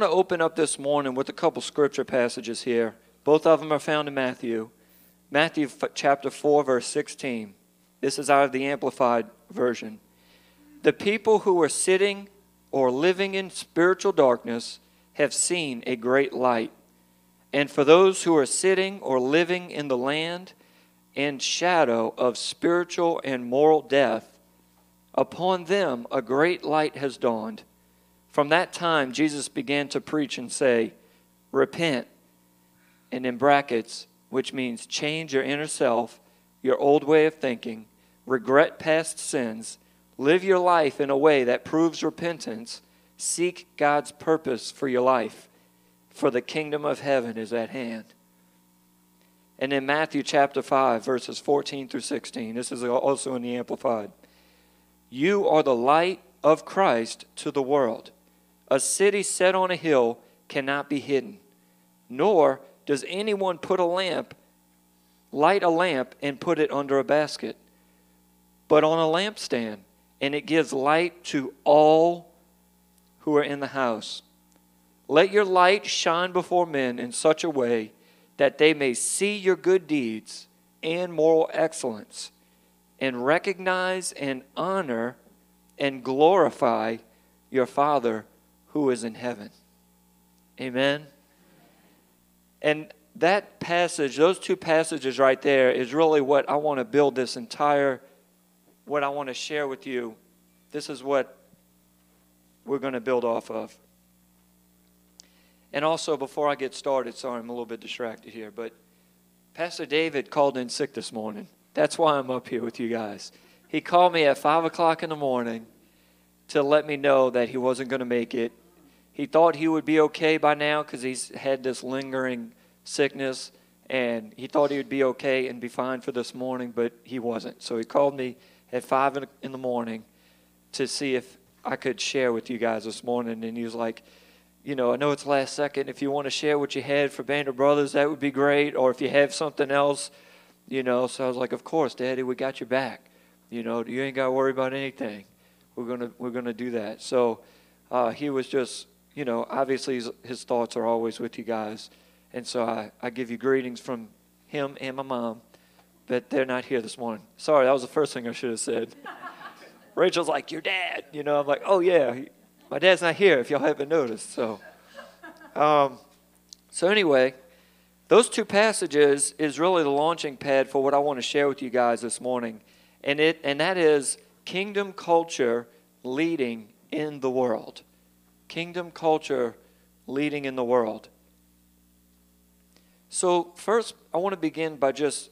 want to open up this morning with a couple scripture passages here. Both of them are found in Matthew. Matthew chapter 4, verse 16. This is out of the Amplified Version. The people who are sitting or living in spiritual darkness have seen a great light. And for those who are sitting or living in the land and shadow of spiritual and moral death, upon them a great light has dawned. From that time, Jesus began to preach and say, Repent, and in brackets, which means change your inner self, your old way of thinking, regret past sins, live your life in a way that proves repentance, seek God's purpose for your life, for the kingdom of heaven is at hand. And in Matthew chapter 5, verses 14 through 16, this is also in the Amplified. You are the light of Christ to the world. A city set on a hill cannot be hidden, nor does anyone put a lamp, light a lamp, and put it under a basket, but on a lampstand, and it gives light to all who are in the house. Let your light shine before men in such a way that they may see your good deeds and moral excellence and recognize and honor and glorify your Father who is in heaven. Amen. And that passage, those two passages right there, is really what I want to build this entire, what I want to share with you. This is what we're going to build off of. And also, before I get started, sorry, I'm a little bit distracted here, but Pastor David called in sick this morning. That's why I'm up here with you guys. He called me at 5 o'clock in the morning to let me know that he wasn't going to make it. He thought he would be okay by now because he's had this lingering sickness, and he thought he would be okay and be fine for this morning, but he wasn't. So he called me at 5 in the morning to see if I could share with you guys this morning, and he was like, you know, I know it's last second. If you want to share what you had for Band of Brothers, that would be great. Or if you have something else, you know. So I was like, of course, Daddy, we got your back. You know, you ain't got to worry about anything. We're gonna we're gonna do that. So uh, he was just, you know, obviously his, his, thoughts are always with you guys, and so I I give you greetings from him and my mom, but they're not here this morning. Sorry, that was the first thing I should have said. Rachel's like, your dad. You know, I'm like, oh yeah, my dad's not here. If y'all haven't noticed, so. Um, so anyway, those two passages is really the launching pad for what I want to share with you guys this morning. And it and that is kingdom culture leading in the world. Kingdom culture leading in the world. So, first, I want to begin by just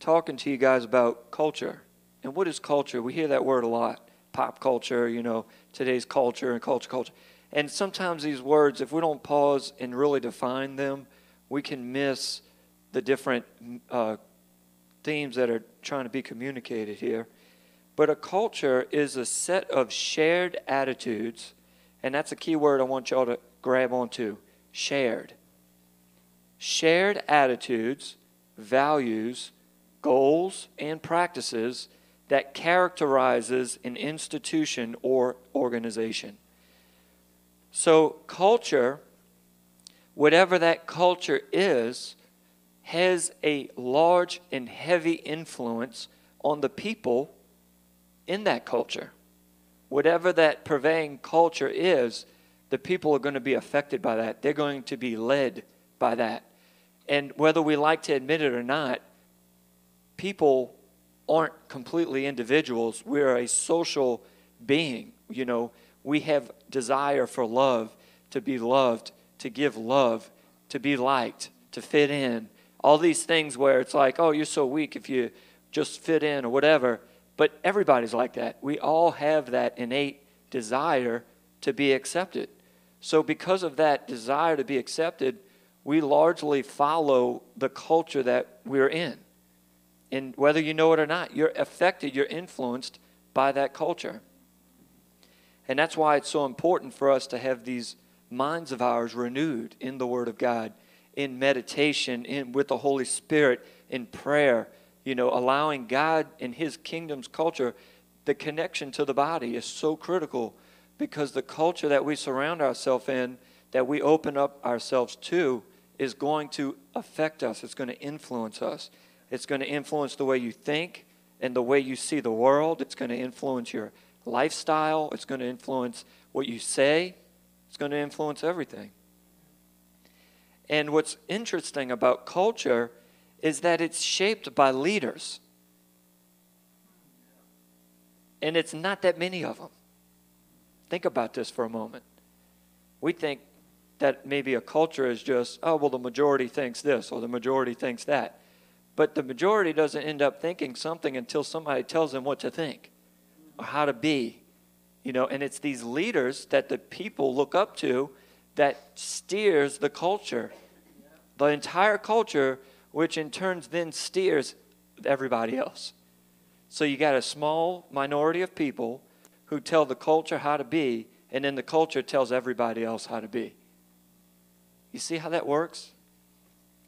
talking to you guys about culture. And what is culture? We hear that word a lot pop culture, you know, today's culture and culture, culture. And sometimes these words, if we don't pause and really define them, we can miss the different uh, themes that are trying to be communicated here. But a culture is a set of shared attitudes, and that's a key word I want y'all to grab onto shared. Shared attitudes, values, goals, and practices that characterizes an institution or organization. So, culture whatever that culture is, has a large and heavy influence on the people in that culture. Whatever that purveying culture is, the people are going to be affected by that. They're going to be led by that. And whether we like to admit it or not, people aren't completely individuals. We're a social being. You know, we have desire for love, to be loved, to give love, to be liked, to fit in. All these things where it's like, oh, you're so weak if you just fit in or whatever. But everybody's like that. We all have that innate desire to be accepted. So, because of that desire to be accepted, we largely follow the culture that we're in. And whether you know it or not, you're affected, you're influenced by that culture. And that's why it's so important for us to have these minds of ours renewed in the Word of God, in meditation, in, with the Holy Spirit, in prayer, you know, allowing God and His kingdom's culture, the connection to the body is so critical because the culture that we surround ourselves in that we open up ourselves to is going to affect us. It's going to influence us. It's going to influence the way you think and the way you see the world. It's going to influence your lifestyle. It's going to influence what you say. It's going to influence everything. And what's interesting about culture is that it's shaped by leaders. And it's not that many of them. Think about this for a moment. We think that maybe a culture is just, oh, well, the majority thinks this or the majority thinks that. But the majority doesn't end up thinking something until somebody tells them what to think or how to be. You know, and it's these leaders that the people look up to that steers the culture. The entire culture, which in turn then steers everybody else. So you got a small minority of people who tell the culture how to be, and then the culture tells everybody else how to be. You see how that works?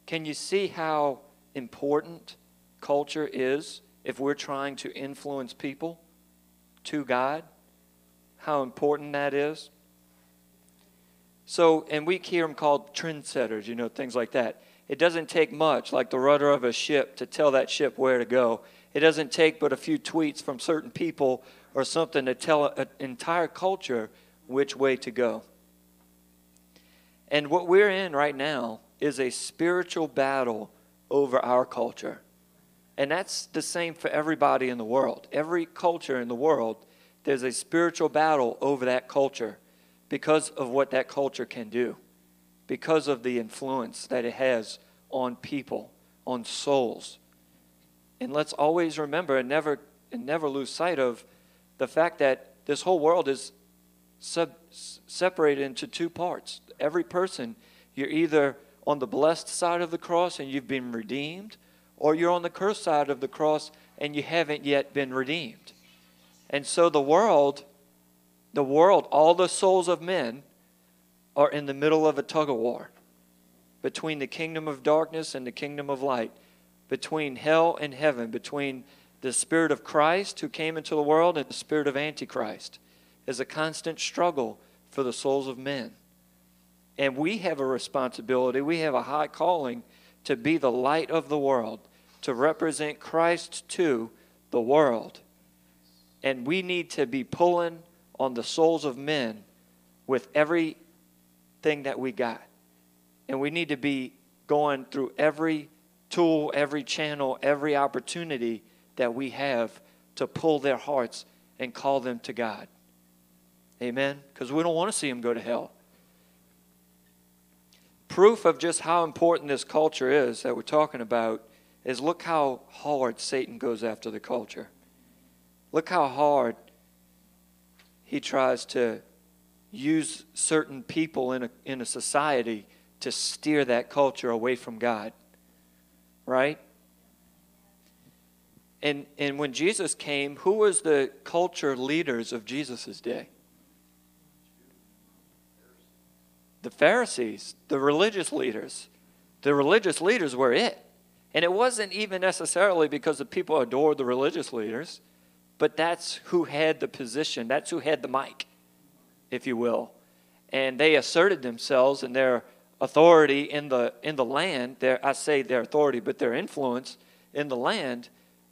Can you see how important culture is if we're trying to influence people to God? How important that is? So, and we hear them called trendsetters, you know, things like that. It doesn't take much, like the rudder of a ship, to tell that ship where to go. It doesn't take but a few tweets from certain people or something to tell an entire culture which way to go. And what we're in right now is a spiritual battle over our culture. And that's the same for everybody in the world. Every culture in the world, there's a spiritual battle over that culture because of what that culture can do, because of the influence that it has on people, on souls. And let's always remember and never, and never lose sight of the fact that this whole world is sub, separated into two parts. Every person, you're either on the blessed side of the cross and you've been redeemed, or you're on the cursed side of the cross and you haven't yet been redeemed. And so the world, the world, all the souls of men are in the middle of a tug of war between the kingdom of darkness and the kingdom of light, between hell and heaven, between the Spirit of Christ who came into the world and the Spirit of Antichrist is a constant struggle for the souls of men. And we have a responsibility, we have a high calling to be the light of the world, to represent Christ to the world. And we need to be pulling on the souls of men with everything that we got. And we need to be going through every tool, every channel, every opportunity that we have to pull their hearts and call them to God. Amen? Because we don't want to see them go to hell. Proof of just how important this culture is that we're talking about is look how hard Satan goes after the culture. Look how hard he tries to use certain people in a, in a society to steer that culture away from God. Right? And, and when Jesus came, who was the culture leaders of Jesus' day? The Pharisees, the religious leaders. The religious leaders were it. And it wasn't even necessarily because the people adored the religious leaders, but that's who had the position, that's who had the mic, if you will. And they asserted themselves and their authority in the in the land, their I say their authority, but their influence in the land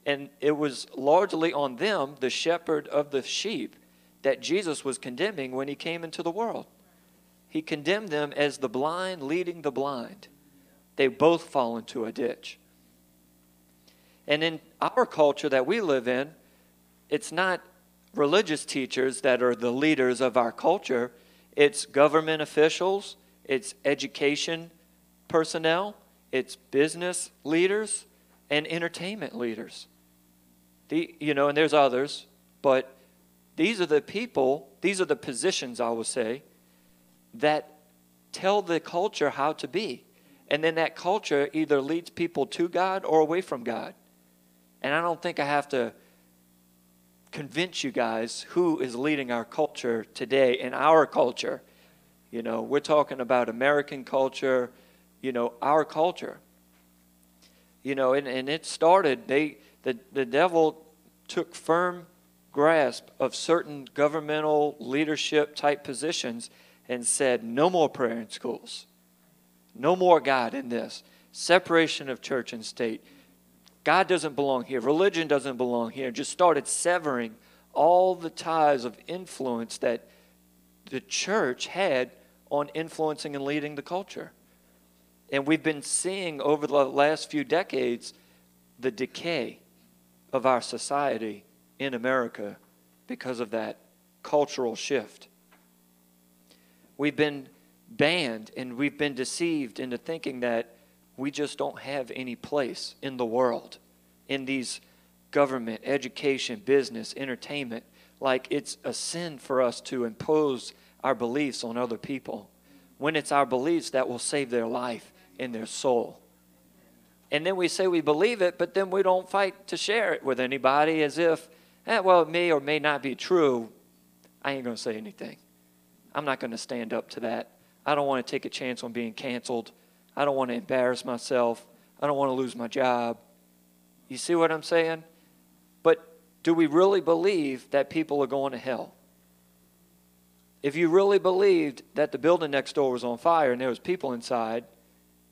and it was largely on them, the shepherd of the sheep, that Jesus was condemning when he came into the world. He condemned them as the blind leading the blind. They both fall into a ditch. And in our culture that we live in, it's not religious teachers that are the leaders of our culture, it's government officials, it's education personnel, it's business leaders, and entertainment leaders. The, you know, and there's others, but these are the people, these are the positions, I will say, that tell the culture how to be. And then that culture either leads people to God or away from God. And I don't think I have to convince you guys who is leading our culture today in our culture. You know, we're talking about American culture, you know, our culture. You know, and, and it started, they the, the devil took firm grasp of certain governmental leadership type positions and said, No more prayer in schools. No more God in this. Separation of church and state. God doesn't belong here. Religion doesn't belong here. Just started severing all the ties of influence that the church had on influencing and leading the culture. And we've been seeing over the last few decades the decay of our society in America because of that cultural shift. We've been banned and we've been deceived into thinking that we just don't have any place in the world, in these government, education, business, entertainment. Like it's a sin for us to impose our beliefs on other people when it's our beliefs that will save their life and their soul. And then we say we believe it, but then we don't fight to share it with anybody as if, eh, well, it may or may not be true. I ain't going to say anything. I'm not going to stand up to that. I don't want to take a chance on being canceled. I don't want to embarrass myself. I don't want to lose my job. You see what I'm saying? But do we really believe that people are going to hell? If you really believed that the building next door was on fire and there was people inside,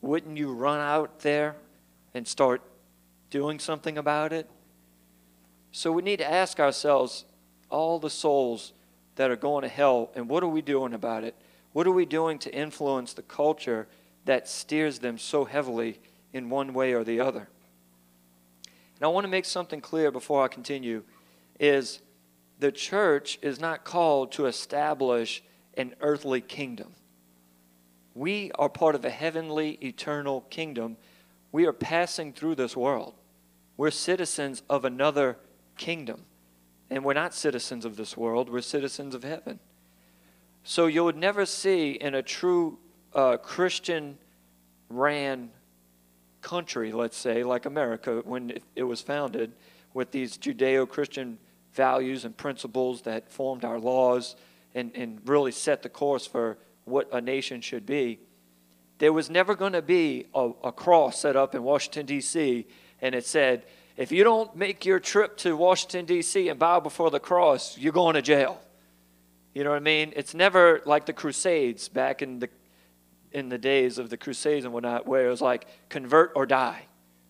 wouldn't you run out there and start doing something about it? So we need to ask ourselves all the souls that are going to hell, and what are we doing about it? What are we doing to influence the culture that steers them so heavily in one way or the other? And I want to make something clear before I continue is the church is not called to establish an earthly kingdom. We are part of a heavenly, eternal kingdom. We are passing through this world. We're citizens of another kingdom. And we're not citizens of this world, we're citizens of heaven. So you would never see in a true uh, Christian ran country, let's say, like America, when it, was founded, with these Judeo Christian values and principles that formed our laws and, and really set the course for what a nation should be. There was never going to be a, a cross set up in Washington, D.C., and it said, if you don't make your trip to Washington, D.C. and bow before the cross, you're going to jail. You know what I mean? It's never like the Crusades back in the in the days of the Crusades and whatnot, where it was like convert or die.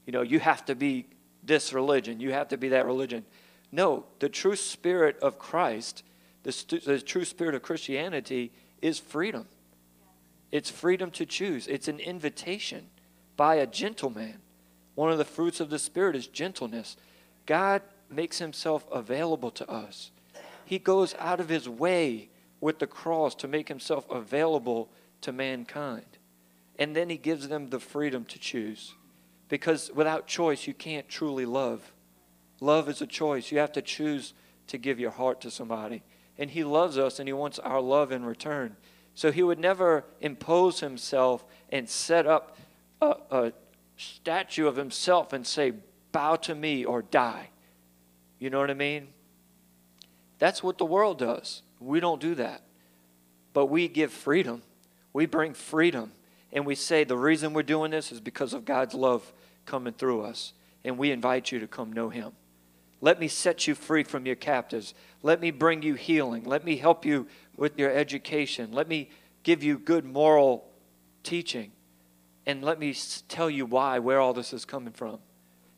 You know, you have to be this religion, you have to be that religion. No, the true spirit of Christ, the, st- the true spirit of Christianity is freedom. It's freedom to choose. It's an invitation by a gentleman. One of the fruits of the Spirit is gentleness. God makes himself available to us. He goes out of his way with the cross to make himself available to mankind. And then he gives them the freedom to choose. Because without choice, you can't truly love. Love is a choice. You have to choose to give your heart to somebody. And He loves us and He wants our love in return. So He would never impose Himself and set up a, a statue of Himself and say, Bow to me or die. You know what I mean? That's what the world does. We don't do that. But we give freedom. We bring freedom. And we say the reason we're doing this is because of God's love coming through us. And we invite you to come know Him. Let me set you free from your captives. Let me bring you healing. Let me help you with your education. Let me give you good moral teaching. And let me tell you why, where all this is coming from.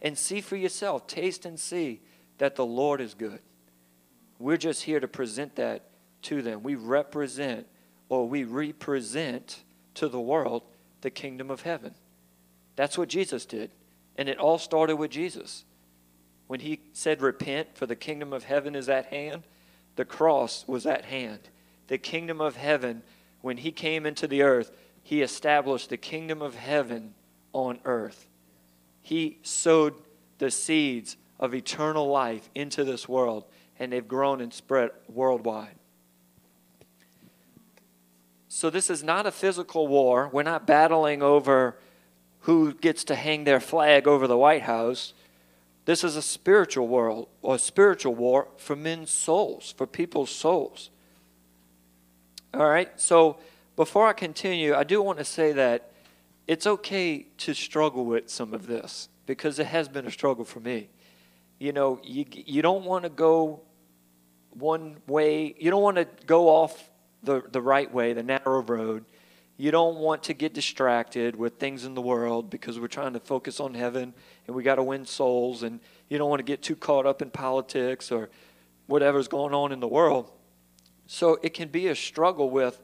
And see for yourself, taste and see that the Lord is good. We're just here to present that to them. We represent or we represent to the world the kingdom of heaven. That's what Jesus did. And it all started with Jesus. When he said, Repent, for the kingdom of heaven is at hand, the cross was at hand. The kingdom of heaven, when he came into the earth, he established the kingdom of heaven on earth. He sowed the seeds of eternal life into this world, and they've grown and spread worldwide. So, this is not a physical war. We're not battling over who gets to hang their flag over the White House. This is a spiritual world, or a spiritual war for men's souls, for people's souls. All right, so before I continue, I do want to say that it's okay to struggle with some of this because it has been a struggle for me. You know, you, you don't want to go one way, you don't want to go off the, the right way, the narrow road. You don't want to get distracted with things in the world because we're trying to focus on heaven and we got to win souls. And you don't want to get too caught up in politics or whatever's going on in the world. So it can be a struggle with,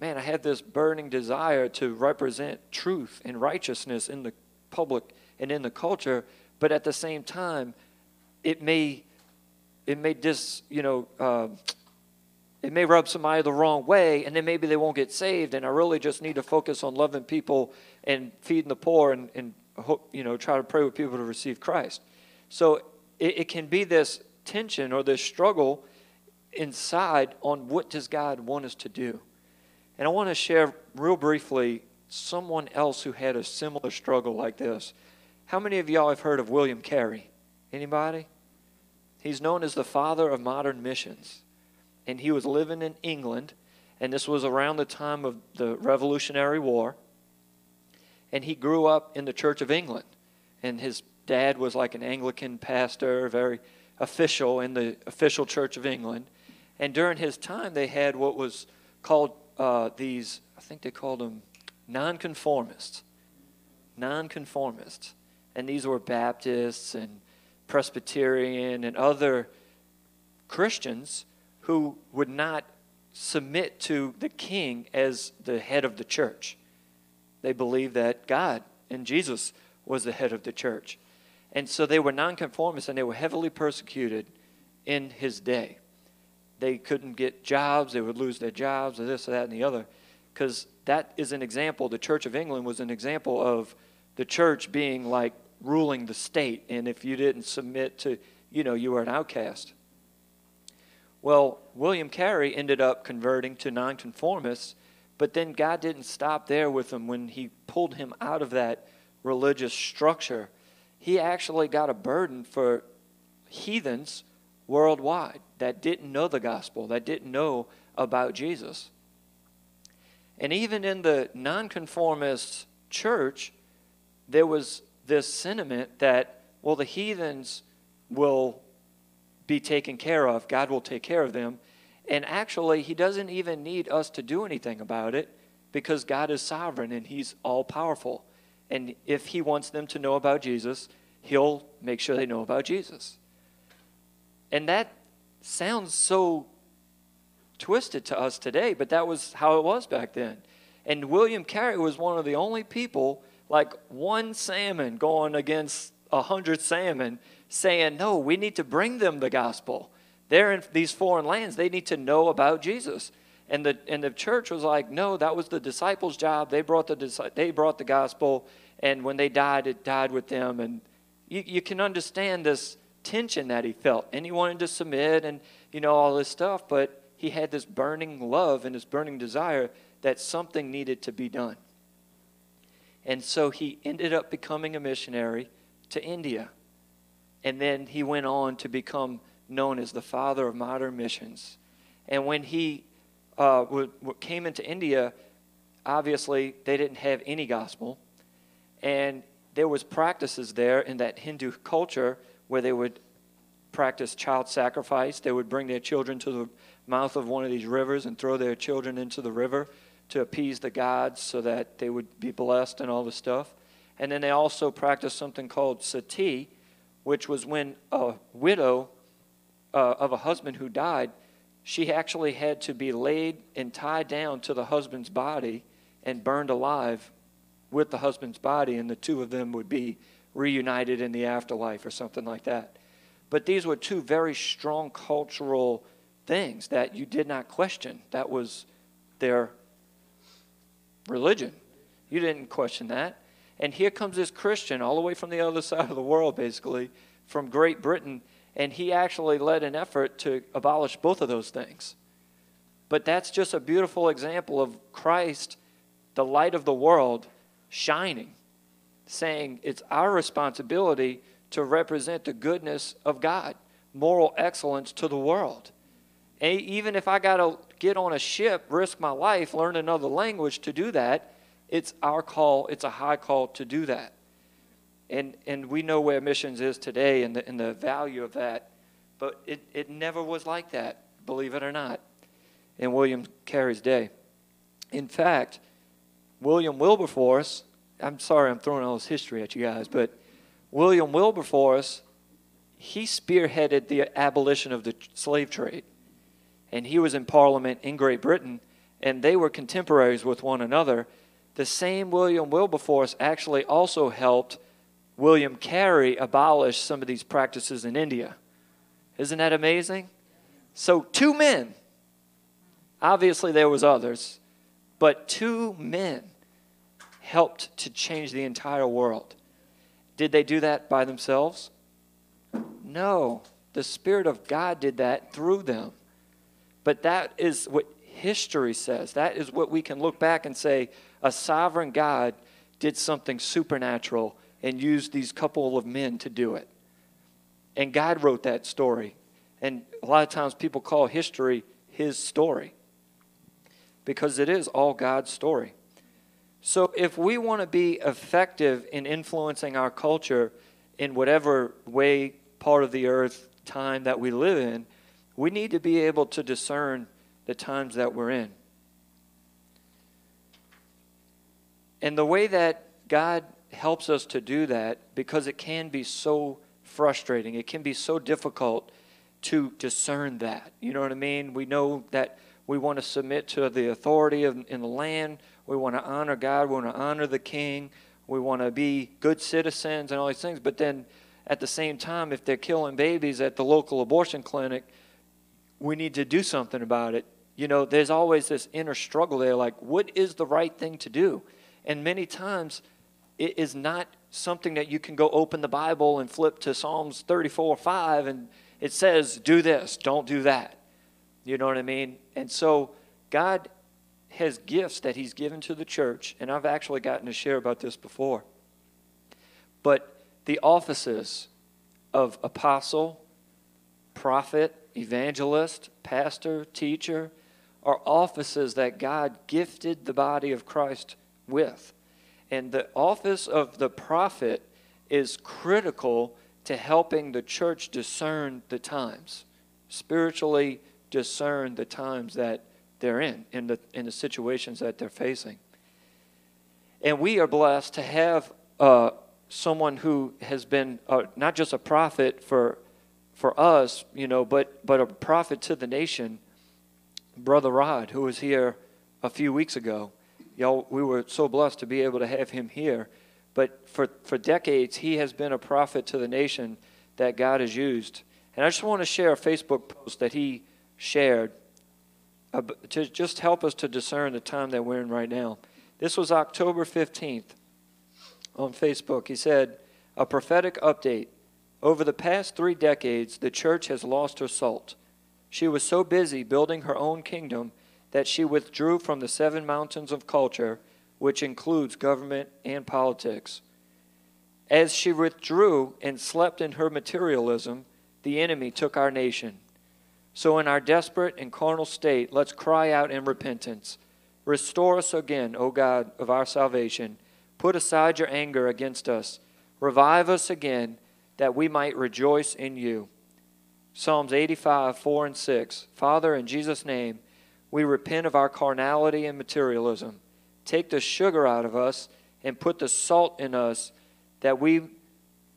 man, I had this burning desire to represent truth and righteousness in the public and in the culture, but at the same time, it may, it may just, you know, uh, it may rub somebody the wrong way, and then maybe they won't get saved. And I really just need to focus on loving people and feeding the poor, and, and hope, you know, try to pray with people to receive Christ. So it, it can be this tension or this struggle inside on what does God want us to do. And I want to share real briefly someone else who had a similar struggle like this. How many of y'all have heard of William Carey? Anybody? He's known as the father of modern missions. And he was living in England, and this was around the time of the Revolutionary War. And he grew up in the Church of England. And his dad was like an Anglican pastor, very official in the official Church of England. And during his time, they had what was called uh, these, I think they called them nonconformists. Nonconformists. And these were Baptists and Presbyterian and other Christians who would not submit to the king as the head of the church. They believed that God and Jesus was the head of the church. And so they were nonconformists and they were heavily persecuted in his day. They couldn't get jobs, they would lose their jobs, or this, or that, and the other. Because that is an example. The Church of England was an example of the church being like ruling the state. And if you didn't submit to, you know, you were an outcast. Well, William Carey ended up converting to nonconformists, but then God didn't stop there with him when he pulled him out of that religious structure he actually got a burden for heathens worldwide that didn't know the gospel, that didn't know about Jesus. And even in the nonconformist church, there was this sentiment that, well, the heathens will be taken care of, God will take care of them. And actually, He doesn't even need us to do anything about it because God is sovereign and He's all powerful. And if he wants them to know about Jesus, he'll make sure they know about Jesus. And that sounds so twisted to us today, but that was how it was back then. And William Carey was one of the only people, like one salmon going against a hundred salmon, saying, No, we need to bring them the gospel. They're in these foreign lands. They need to know about Jesus. And the, and the church was like, no, that was the disciples' job. They brought the, they brought the gospel, and when they died, it died with them. And you, you can understand this tension that he felt. And he wanted to submit and, you know, all this stuff, but he had this burning love and this burning desire that something needed to be done. And so he ended up becoming a missionary to India. And then he went on to become known as the father of modern missions. And when he uh, came into India, obviously they didn't have any gospel, and there was practices there in that Hindu culture where they would practice child sacrifice. They would bring their children to the mouth of one of these rivers and throw their children into the river to appease the gods so that they would be blessed and all this stuff. And then they also practiced something called sati, which was when a widow uh, of a husband who died she actually had to be laid and tied down to the husband's body and burned alive with the husband's body, and the two of them would be reunited in the afterlife or something like that. But these were two very strong cultural things that you did not question. That was their religion. You didn't question that. And here comes this Christian all the way from the other side of the world, basically, from Great Britain and he actually led an effort to abolish both of those things. But that's just a beautiful example of Christ, the light of the world, shining, saying it's our responsibility to represent the goodness of God, moral excellence to the world. And even if I got to get on a ship, risk my life, learn another language to do that, it's our call, it's a high call to do that and and we know where missions is today and the, and the value of that but it, it never was like that believe it or not in William Carey's day. In fact, William Wilberforce, I'm sorry I'm throwing all this history at you guys, but William Wilberforce, he spearheaded the abolition of the slave trade. And he was in Parliament in Great Britain, and they were contemporaries with one another. The same William Wilberforce actually also helped William Carey abolish some of these practices in India. Isn't that amazing? So, two men. Obviously, there was others, but two men helped to change the entire world. Did they do that by themselves? No. The Spirit of God did that through them. But that is what history says. That is what we can look back and say a sovereign God did something supernatural and used these couple of men to do it. And God wrote that story. And a lot of times people call history his story because it is all God's story. So if we want to be effective in influencing our culture in whatever way, part of the earth, time that we live in, we need to be able to discern the times that we're in. And the way that God helps us to do that, because it can be so frustrating, it can be so difficult to discern that. You know what I mean? We know that we want to submit to the authority of, in the land. We want to honor God. We want to honor the king. We want to be good citizens and all these things. But then at the same time, if they're killing babies at the local abortion clinic, we need to do something about it. You know, there's always this inner struggle there like, what is the right thing to do? And many times, it is not something that you can go open the Bible and flip to Psalms 34 5 and it says, do this, don't do that. You know what I mean? And so God has gifts that He's given to the church, and I've actually gotten to share about this before. But the offices of apostle, prophet, evangelist, pastor, teacher are offices that God gifted the body of Christ with. And the office of the prophet is critical to helping the church discern the times, spiritually discern the times that they're in, in the, in the situations that they're facing. And we are blessed to have uh, someone who has been uh, not just a prophet for, for us, you know, but, but a prophet to the nation, Brother Rod, who was here a few weeks ago. Y'all, we were so blessed to be able to have him here. But for, for decades, he has been a prophet to the nation that God has used. And I just want to share a Facebook post that he shared to just help us to discern the time that we're in right now. This was October 15th on Facebook. He said, A prophetic update. Over the past three decades, the church has lost her salt. She was so busy building her own kingdom that she withdrew from the seven mountains of culture, which includes government and politics. As she withdrew and slept in her materialism, the enemy took our nation. So, in our desperate and carnal state, let's cry out in repentance. Restore us again, O God of our salvation. Put aside your anger against us. Revive us again, that we might rejoice in you. Psalms 85, 4 and 6. Father, in Jesus' name, we repent of our carnality and materialism. Take the sugar out of us and put the salt in us that we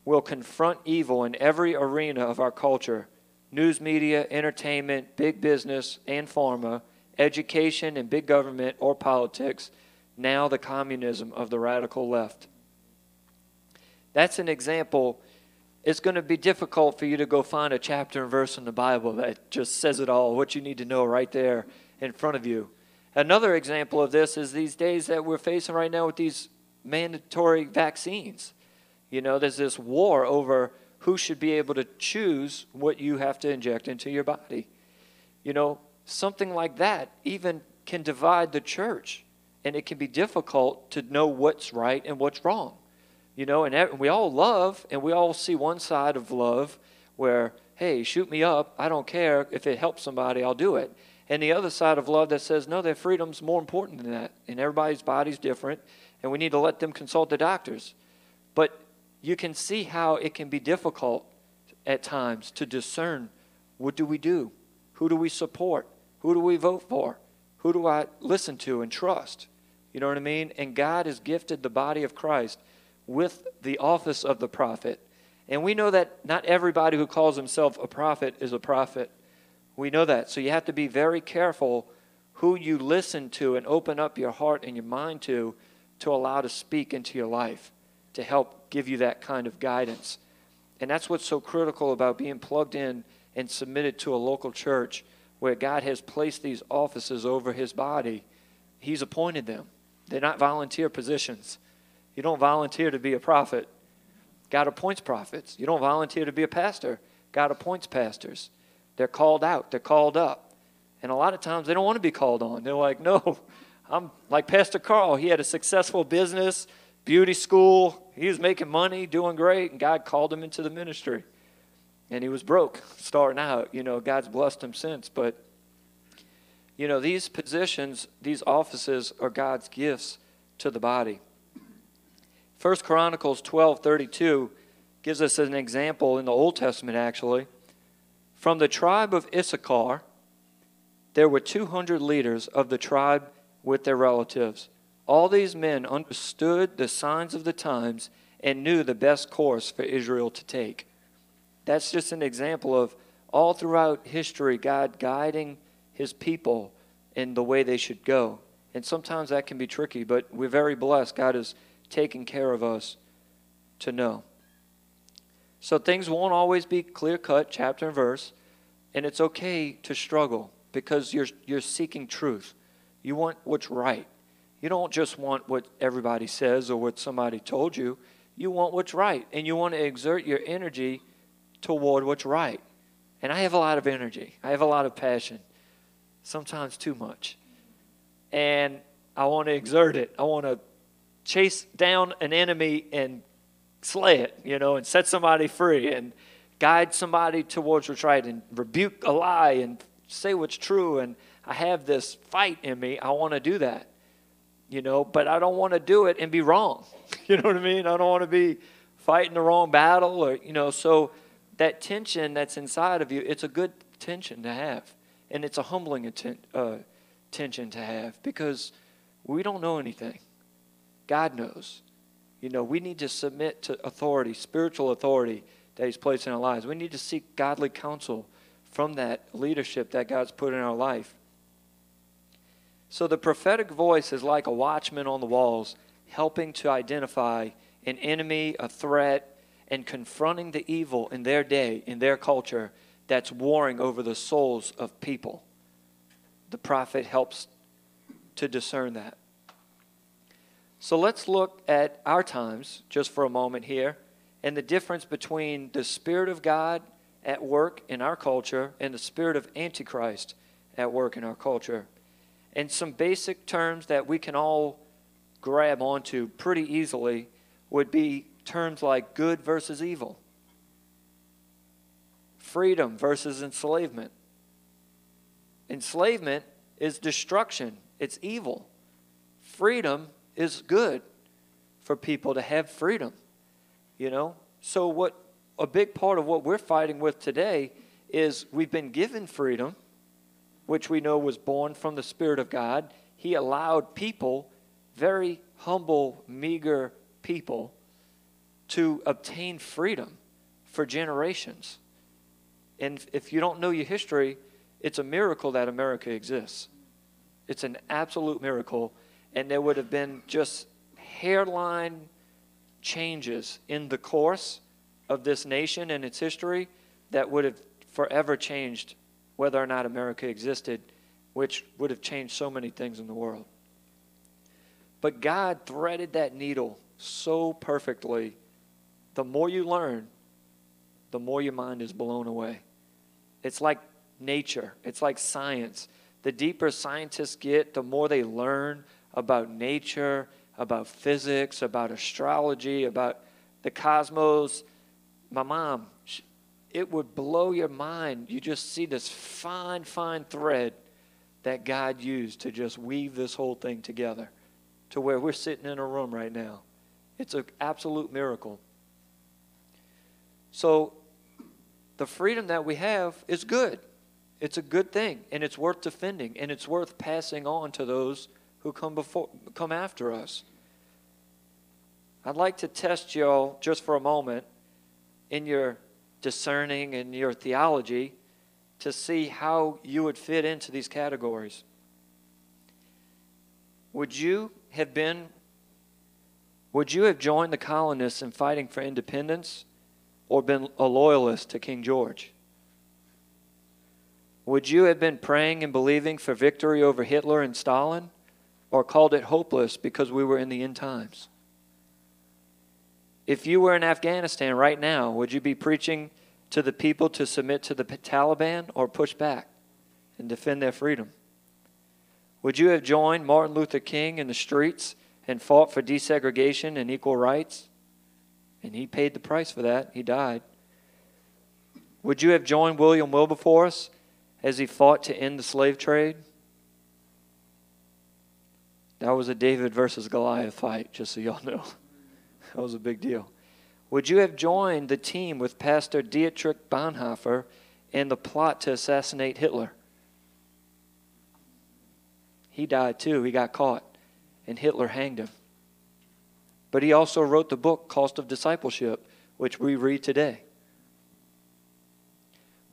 will confront evil in every arena of our culture news media, entertainment, big business, and pharma, education and big government or politics, now the communism of the radical left. That's an example. It's going to be difficult for you to go find a chapter and verse in the Bible that just says it all, what you need to know right there in front of you. Another example of this is these days that we're facing right now with these mandatory vaccines. You know, there's this war over who should be able to choose what you have to inject into your body. You know, something like that even can divide the church, and it can be difficult to know what's right and what's wrong. You know, and we all love, and we all see one side of love where, hey, shoot me up. I don't care. If it helps somebody, I'll do it and the other side of love that says, no, their freedom's more important than that. And everybody's body's different, and we need to let them consult the doctors. But you can see how it can be difficult at times to discern what do we do? Who do we support? Who do we vote for? Who do I listen to and trust? You know what I mean? And God has gifted the body of Christ with the office of the prophet. And we know that not everybody who calls himself a prophet is a prophet. We know that. So you have to be very careful who you listen to and open up your heart and your mind to to allow to speak into your life to help give you that kind of guidance. And that's what's so critical about being plugged in and submitted to a local church where God has placed these offices over his body. He's appointed them. They're not volunteer positions. You don't volunteer to be a prophet. God appoints prophets. You don't volunteer to be a pastor. God appoints pastors. They're called out, they're called up. And a lot of times they don't want to be called on. They're like, no, I'm like Pastor Carl. He had a successful business, beauty school. He was making money, doing great, and God called him into the ministry. And he was broke starting out. You know, God's blessed him since. But, you know, these positions, these offices are God's gifts to the body. First Chronicles 12 32 gives us an example in the Old Testament, actually. From the tribe of Issachar, there were 200 leaders of the tribe with their relatives. All these men understood the signs of the times and knew the best course for Israel to take. That's just an example of all throughout history, God guiding his people in the way they should go. And sometimes that can be tricky, but we're very blessed. God is taking care of us to know. So things won't always be clear cut, chapter and verse, and it's okay to struggle because you're, you're seeking truth. You want what's right. You don't just want what everybody says or what somebody told you. You want what's right. And you want to exert your energy toward what's right. And I have a lot of energy, I have a lot of passion, sometimes too much. And I want to exert it. I want to chase down an enemy and slay it, you know, and set somebody free and guide somebody towards what's right and rebuke a lie and say what's true. And I have this fight in me. I want to do that, you know, but I don't want to do it and be wrong. You know what I mean? I don't want to be fighting the wrong battle or, you know, so that tension that's inside of you, it's a good tension to have. And it's a humbling atten- uh, tension to have because we don't know anything. God knows. You know, we need to submit to authority, spiritual authority that He's placed in our lives. We need to seek godly counsel from that leadership that God's put in our life. So the prophetic voice is like a watchman on the walls, helping to identify an enemy, a threat, and confronting the evil in their day, in their culture, that's warring over the souls of people. The prophet helps to discern that. So let's look at our times just for a moment here and the difference between the Spirit of God at work in our culture and the spirit of Antichrist at work in our culture. And some basic terms that we can all grab onto pretty easily would be terms like good versus evil, freedom versus enslavement. Enslavement is destruction, it's evil. Freedom is good for people to have freedom. You know? So, what a big part of what we're fighting with today is we've been given freedom, which we know was born from the Spirit of God. He allowed people, very humble, meager people, to obtain freedom for generations. And if you don't know your history, it's a miracle that America exists. It's an absolute miracle. And there would have been just hairline changes in the course of this nation and its history that would have forever changed whether or not America existed, which would have changed so many things in the world. But God threaded that needle so perfectly. The more you learn, the more your mind is blown away. It's like nature, it's like science. The deeper scientists get, the more they learn about nature, about physics, about astrology, about the cosmos, my mom, she, it would blow your mind. You just see this fine, fine thread that God used to just weave this whole thing together to where we're sitting in a room right now. It's an absolute miracle. So, the freedom that we have is good. It's a good thing, and it's worth defending, and it's worth passing on to those who come before come after us. I'd like to test y'all just for a moment in your discerning and your theology to see how you would fit into these categories. Would you have been would you have joined the colonists in fighting for independence or been a loyalist to King George? Would you have been praying and believing for victory over Hitler and Stalin or called it hopeless because we were in the end times? If you were in Afghanistan right now, would you be preaching to the people to submit to the Taliban or push back and defend their freedom? Would you have joined Martin Luther King in the streets and fought for desegregation and equal rights? And he paid the price for that. He died. Would you have joined William Wilberforce as he fought to end the slave trade? That was a David versus Goliath fight, just so y'all know. That was a big deal. Would you have joined the team with Pastor Dietrich Bonhoeffer in the plot to assassinate Hitler? He died too. He got caught, and Hitler hanged him. But he also wrote the book, Cost of Discipleship, which we read today.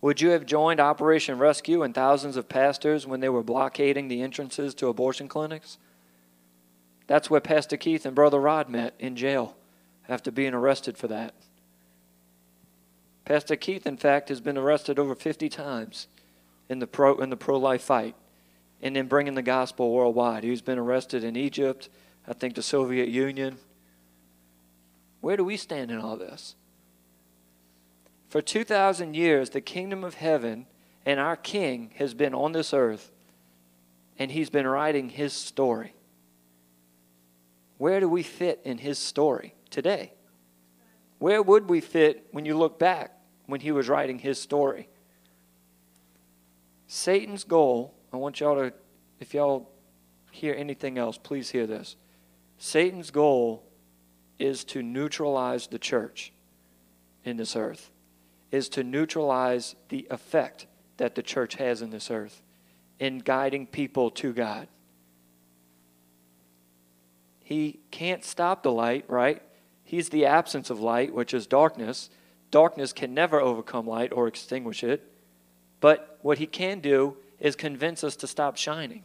Would you have joined Operation Rescue and thousands of pastors when they were blockading the entrances to abortion clinics? That's where Pastor Keith and Brother Rod met in jail after being arrested for that. Pastor Keith, in fact, has been arrested over 50 times in the pro in the pro-life fight, and in bringing the gospel worldwide. He's been arrested in Egypt, I think the Soviet Union. Where do we stand in all this? For 2,000 years, the kingdom of heaven and our king has been on this earth, and he's been writing his story. Where do we fit in his story? today? Where would we fit when you look back when he was writing his story? Satan's goal, I want y'all to, if y'all hear anything else, please hear this. Satan's goal is to neutralize the church in this earth, is to neutralize the effect that the church has in this earth in guiding people to God. He can't stop the light, right? He's the absence of light, which is darkness. Darkness can never overcome light or extinguish it. But what he can do is convince us to stop shining.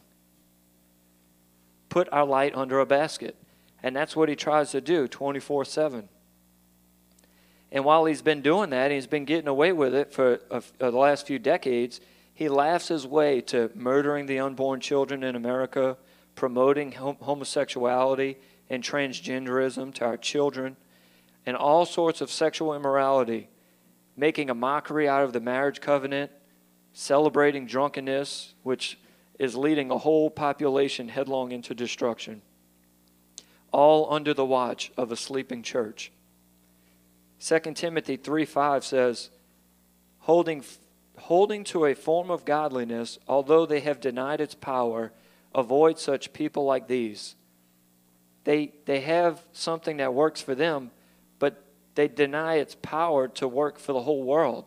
Put our light under a basket. And that's what he tries to do 24 7. And while he's been doing that, he's been getting away with it for a, uh, the last few decades. He laughs his way to murdering the unborn children in America, promoting hom- homosexuality, and transgenderism to our children and all sorts of sexual immorality, making a mockery out of the marriage covenant, celebrating drunkenness, which is leading a whole population headlong into destruction, all under the watch of a sleeping church. 2 Timothy 3 5 says, holding, holding to a form of godliness, although they have denied its power, avoid such people like these they, they have something that works for them, but they deny its power to work for the whole world.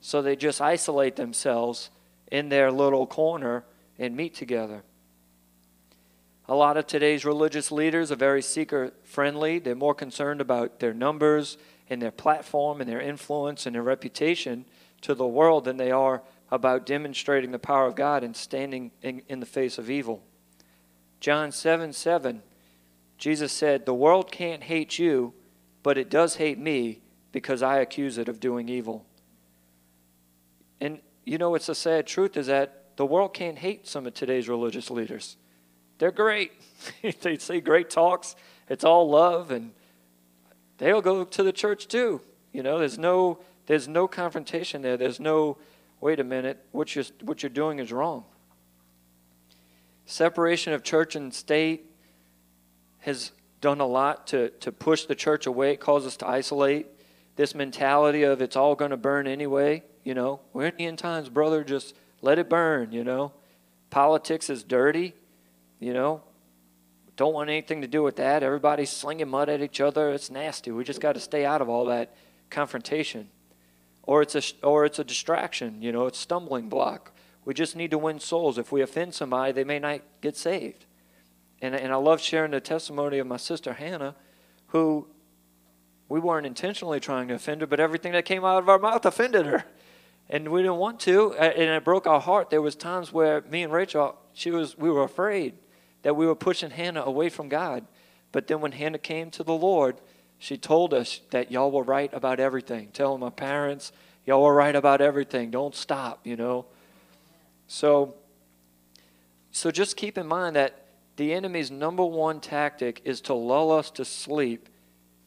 So they just isolate themselves in their little corner and meet together. A lot of today's religious leaders are very seeker friendly. They're more concerned about their numbers and their platform and their influence and their reputation to the world than they are about demonstrating the power of God and standing in, in the face of evil. John 7 7 Jesus said, The world can't hate you, but it does hate me because I accuse it of doing evil. And you know, it's a sad truth is that the world can't hate some of today's religious leaders. They're great. they say great talks. It's all love, and they'll go to the church too. You know, there's no there's no confrontation there. There's no wait a minute, what you're what you're doing is wrong. Separation of church and state has done a lot to, to push the church away. It calls us to isolate. This mentality of it's all going to burn anyway. You know, we're in the end times, brother. Just let it burn. You know, politics is dirty. You know, don't want anything to do with that. Everybody's slinging mud at each other. It's nasty. We just got to stay out of all that confrontation. Or it's a or it's a distraction. You know, it's stumbling block. We just need to win souls. If we offend somebody, they may not get saved. And, and I love sharing the testimony of my sister Hannah, who we weren't intentionally trying to offend her, but everything that came out of our mouth offended her. And we didn't want to, and it broke our heart. There was times where me and Rachel, she was, we were afraid that we were pushing Hannah away from God. But then when Hannah came to the Lord, she told us that y'all were right about everything. Telling my parents, y'all were right about everything. Don't stop, you know. So, so just keep in mind that the enemy's number one tactic is to lull us to sleep,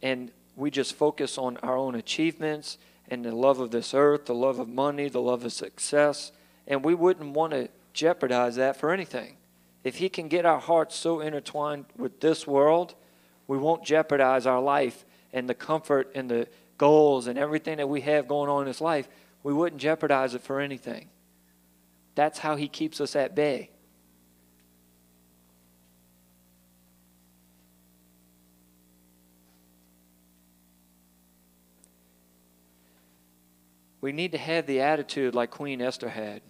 and we just focus on our own achievements and the love of this earth, the love of money, the love of success, and we wouldn't want to jeopardize that for anything. If he can get our hearts so intertwined with this world, we won't jeopardize our life and the comfort and the goals and everything that we have going on in this life. We wouldn't jeopardize it for anything. That's how he keeps us at bay. We need to have the attitude like Queen Esther had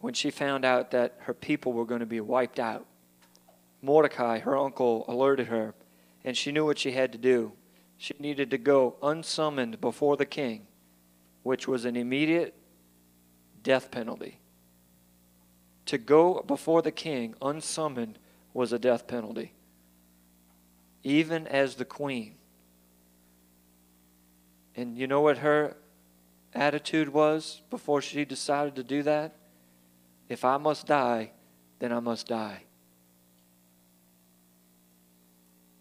when she found out that her people were going to be wiped out. Mordecai, her uncle, alerted her, and she knew what she had to do. She needed to go unsummoned before the king, which was an immediate death penalty. To go before the king unsummoned was a death penalty, even as the queen. And you know what her attitude was before she decided to do that? If I must die, then I must die.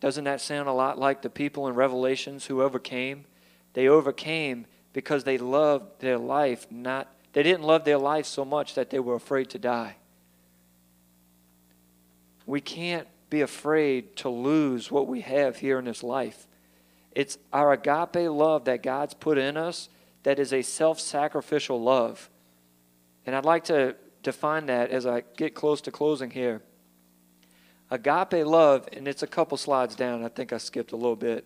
Doesn't that sound a lot like the people in Revelations who overcame? They overcame because they loved their life, not they didn't love their life so much that they were afraid to die. We can't be afraid to lose what we have here in this life. It's our agape love that God's put in us that is a self sacrificial love. And I'd like to define that as I get close to closing here. Agape love, and it's a couple slides down, I think I skipped a little bit.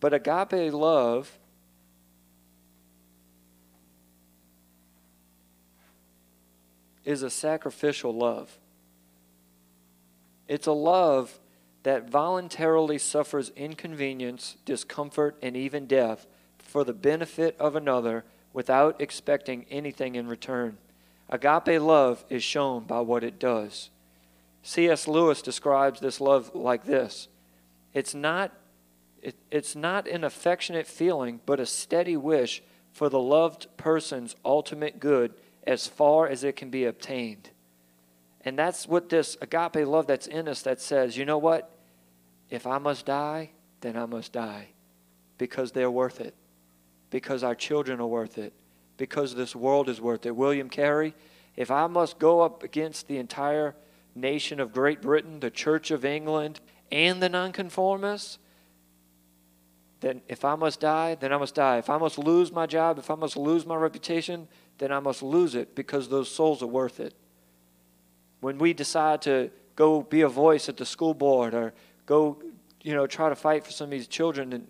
But agape love is a sacrificial love. It's a love that voluntarily suffers inconvenience, discomfort, and even death for the benefit of another without expecting anything in return. Agape love is shown by what it does. C.S. Lewis describes this love like this it's not, it, it's not an affectionate feeling, but a steady wish for the loved person's ultimate good as far as it can be obtained. And that's what this agape love that's in us that says, you know what? If I must die, then I must die because they're worth it because our children are worth it, because this world is worth it. William Carey, if I must go up against the entire nation of Great Britain, the Church of England, and the nonconformists, then if I must die, then I must die. If I must lose my job, if I must lose my reputation, then I must lose it because those souls are worth it. When we decide to go be a voice at the school board or go, you know, try to fight for some of these children and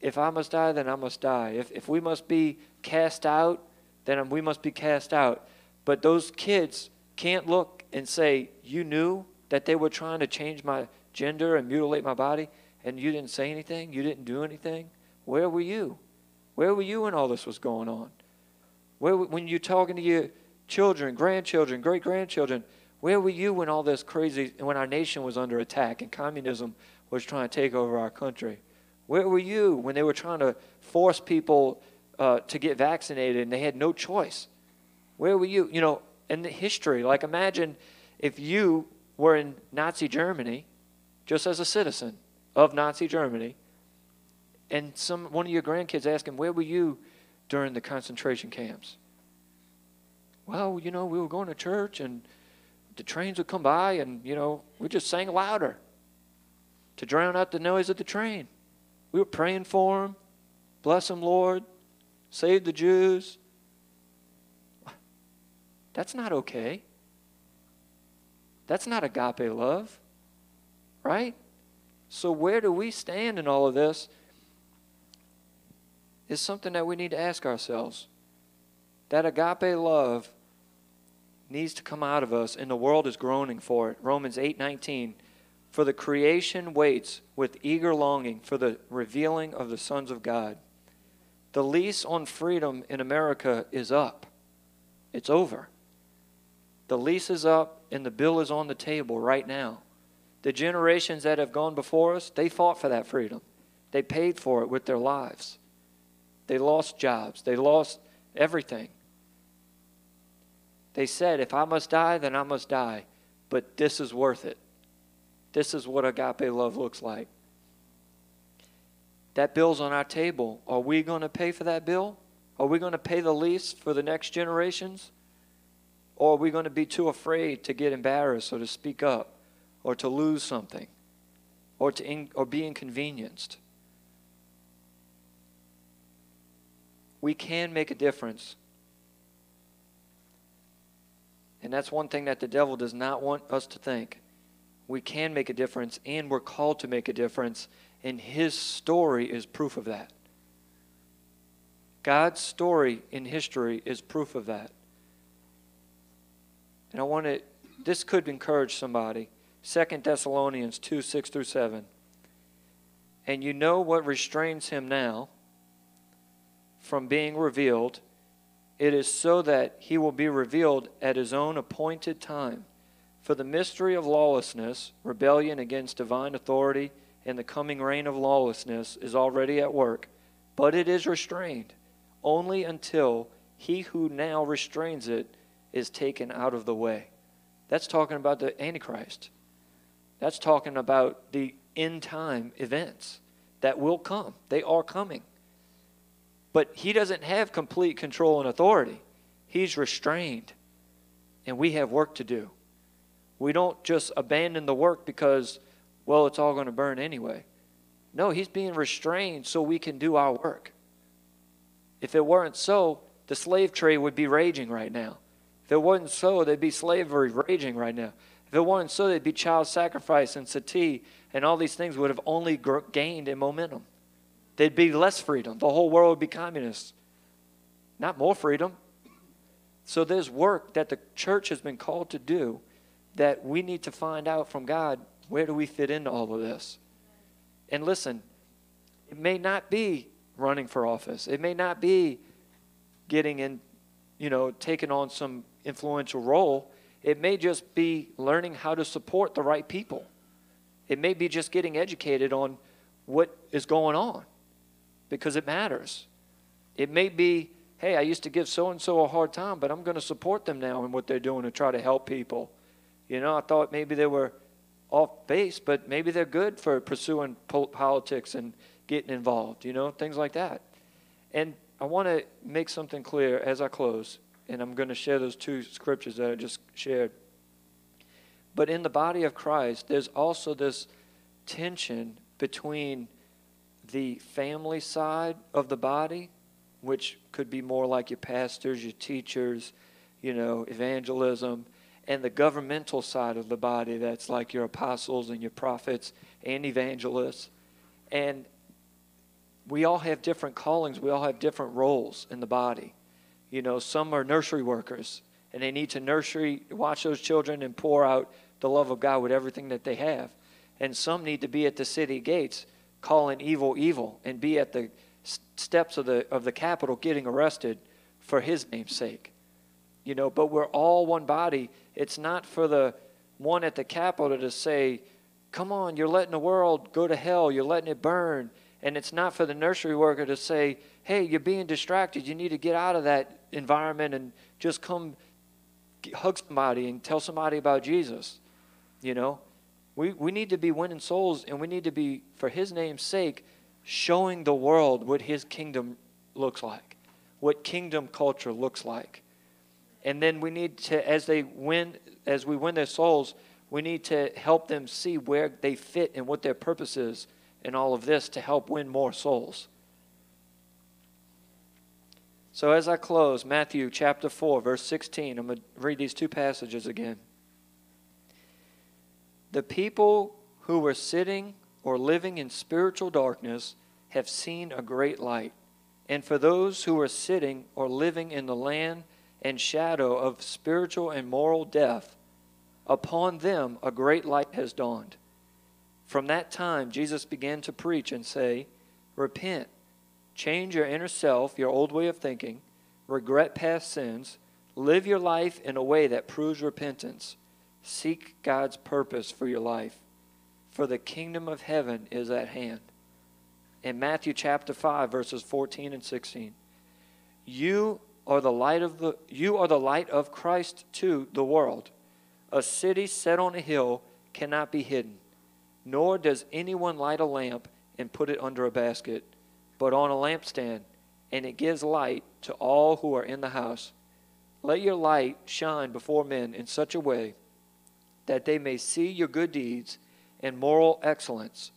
if I must die, then I must die. If, if we must be cast out, then we must be cast out. But those kids can't look and say, You knew that they were trying to change my gender and mutilate my body, and you didn't say anything? You didn't do anything? Where were you? Where were you when all this was going on? Where, when you're talking to your children, grandchildren, great grandchildren, where were you when all this crazy, when our nation was under attack and communism was trying to take over our country? Where were you when they were trying to force people uh, to get vaccinated and they had no choice? Where were you? You know, in the history, like imagine if you were in Nazi Germany, just as a citizen of Nazi Germany, and some one of your grandkids asking, "Where were you during the concentration camps?" Well, you know, we were going to church, and the trains would come by, and you know, we just sang louder to drown out the noise of the train. We were praying for them. Bless them, Lord. Save the Jews. That's not okay. That's not agape love, right? So, where do we stand in all of this? Is something that we need to ask ourselves. That agape love needs to come out of us, and the world is groaning for it. Romans 8 19. For the creation waits with eager longing for the revealing of the sons of God. The lease on freedom in America is up. It's over. The lease is up and the bill is on the table right now. The generations that have gone before us, they fought for that freedom. They paid for it with their lives. They lost jobs. They lost everything. They said, if I must die, then I must die. But this is worth it. This is what agape love looks like. That bill's on our table. Are we going to pay for that bill? Are we going to pay the lease for the next generations? Or are we going to be too afraid to get embarrassed or to speak up or to lose something or, to in, or be inconvenienced? We can make a difference. And that's one thing that the devil does not want us to think we can make a difference and we're called to make a difference. And his story is proof of that. God's story in history is proof of that. And I want to, this could encourage somebody. Second Thessalonians 2 6 through 7. And you know what restrains him now from being revealed. It is so that he will be revealed at his own appointed time. For the mystery of lawlessness, rebellion against divine authority, and the coming reign of lawlessness is already at work, but it is restrained only until he who now restrains it is taken out of the way. That's talking about the Antichrist. That's talking about the end time events that will come. They are coming. But he doesn't have complete control and authority, he's restrained. And we have work to do. We don't just abandon the work because, well, it's all going to burn anyway. No, he's being restrained so we can do our work. If it weren't so, the slave trade would be raging right now. If it wasn't so, there'd be slavery raging right now. If it wasn't so, there'd be child sacrifice and sati, and all these things would have only gained in momentum. There'd be less freedom. The whole world would be communist. Not more freedom. So there's work that the church has been called to do that we need to find out from God where do we fit into all of this? And listen, it may not be running for office. It may not be getting in, you know, taking on some influential role. It may just be learning how to support the right people. It may be just getting educated on what is going on because it matters. It may be, hey, I used to give so and so a hard time, but I'm going to support them now in what they're doing to try to help people. You know, I thought maybe they were off base, but maybe they're good for pursuing politics and getting involved, you know, things like that. And I want to make something clear as I close, and I'm going to share those two scriptures that I just shared. But in the body of Christ, there's also this tension between the family side of the body, which could be more like your pastors, your teachers, you know, evangelism, and the governmental side of the body that's like your apostles and your prophets and evangelists. And we all have different callings, we all have different roles in the body. You know, some are nursery workers and they need to nursery, watch those children and pour out the love of God with everything that they have. And some need to be at the city gates calling evil evil and be at the steps of the of the Capitol getting arrested for his name's sake. You know, but we're all one body it's not for the one at the Capitol to say, come on, you're letting the world go to hell, you're letting it burn. And it's not for the nursery worker to say, hey, you're being distracted, you need to get out of that environment and just come hug somebody and tell somebody about Jesus. You know, we, we need to be winning souls and we need to be, for his name's sake, showing the world what his kingdom looks like, what kingdom culture looks like. And then we need to, as they win, as we win their souls, we need to help them see where they fit and what their purpose is in all of this to help win more souls. So as I close, Matthew chapter 4, verse 16, I'm going to read these two passages again. The people who were sitting or living in spiritual darkness have seen a great light. And for those who are sitting or living in the land and shadow of spiritual and moral death, upon them a great light has dawned. From that time, Jesus began to preach and say, Repent, change your inner self, your old way of thinking, regret past sins, live your life in a way that proves repentance, seek God's purpose for your life, for the kingdom of heaven is at hand. In Matthew chapter 5, verses 14 and 16, you are the light of the you are the light of Christ to the world. A city set on a hill cannot be hidden, nor does anyone light a lamp and put it under a basket, but on a lampstand, and it gives light to all who are in the house. Let your light shine before men in such a way that they may see your good deeds and moral excellence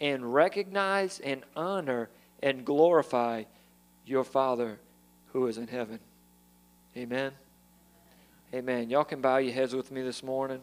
and recognize and honor and glorify your Father who is in heaven. Amen. Amen. Y'all can bow your heads with me this morning.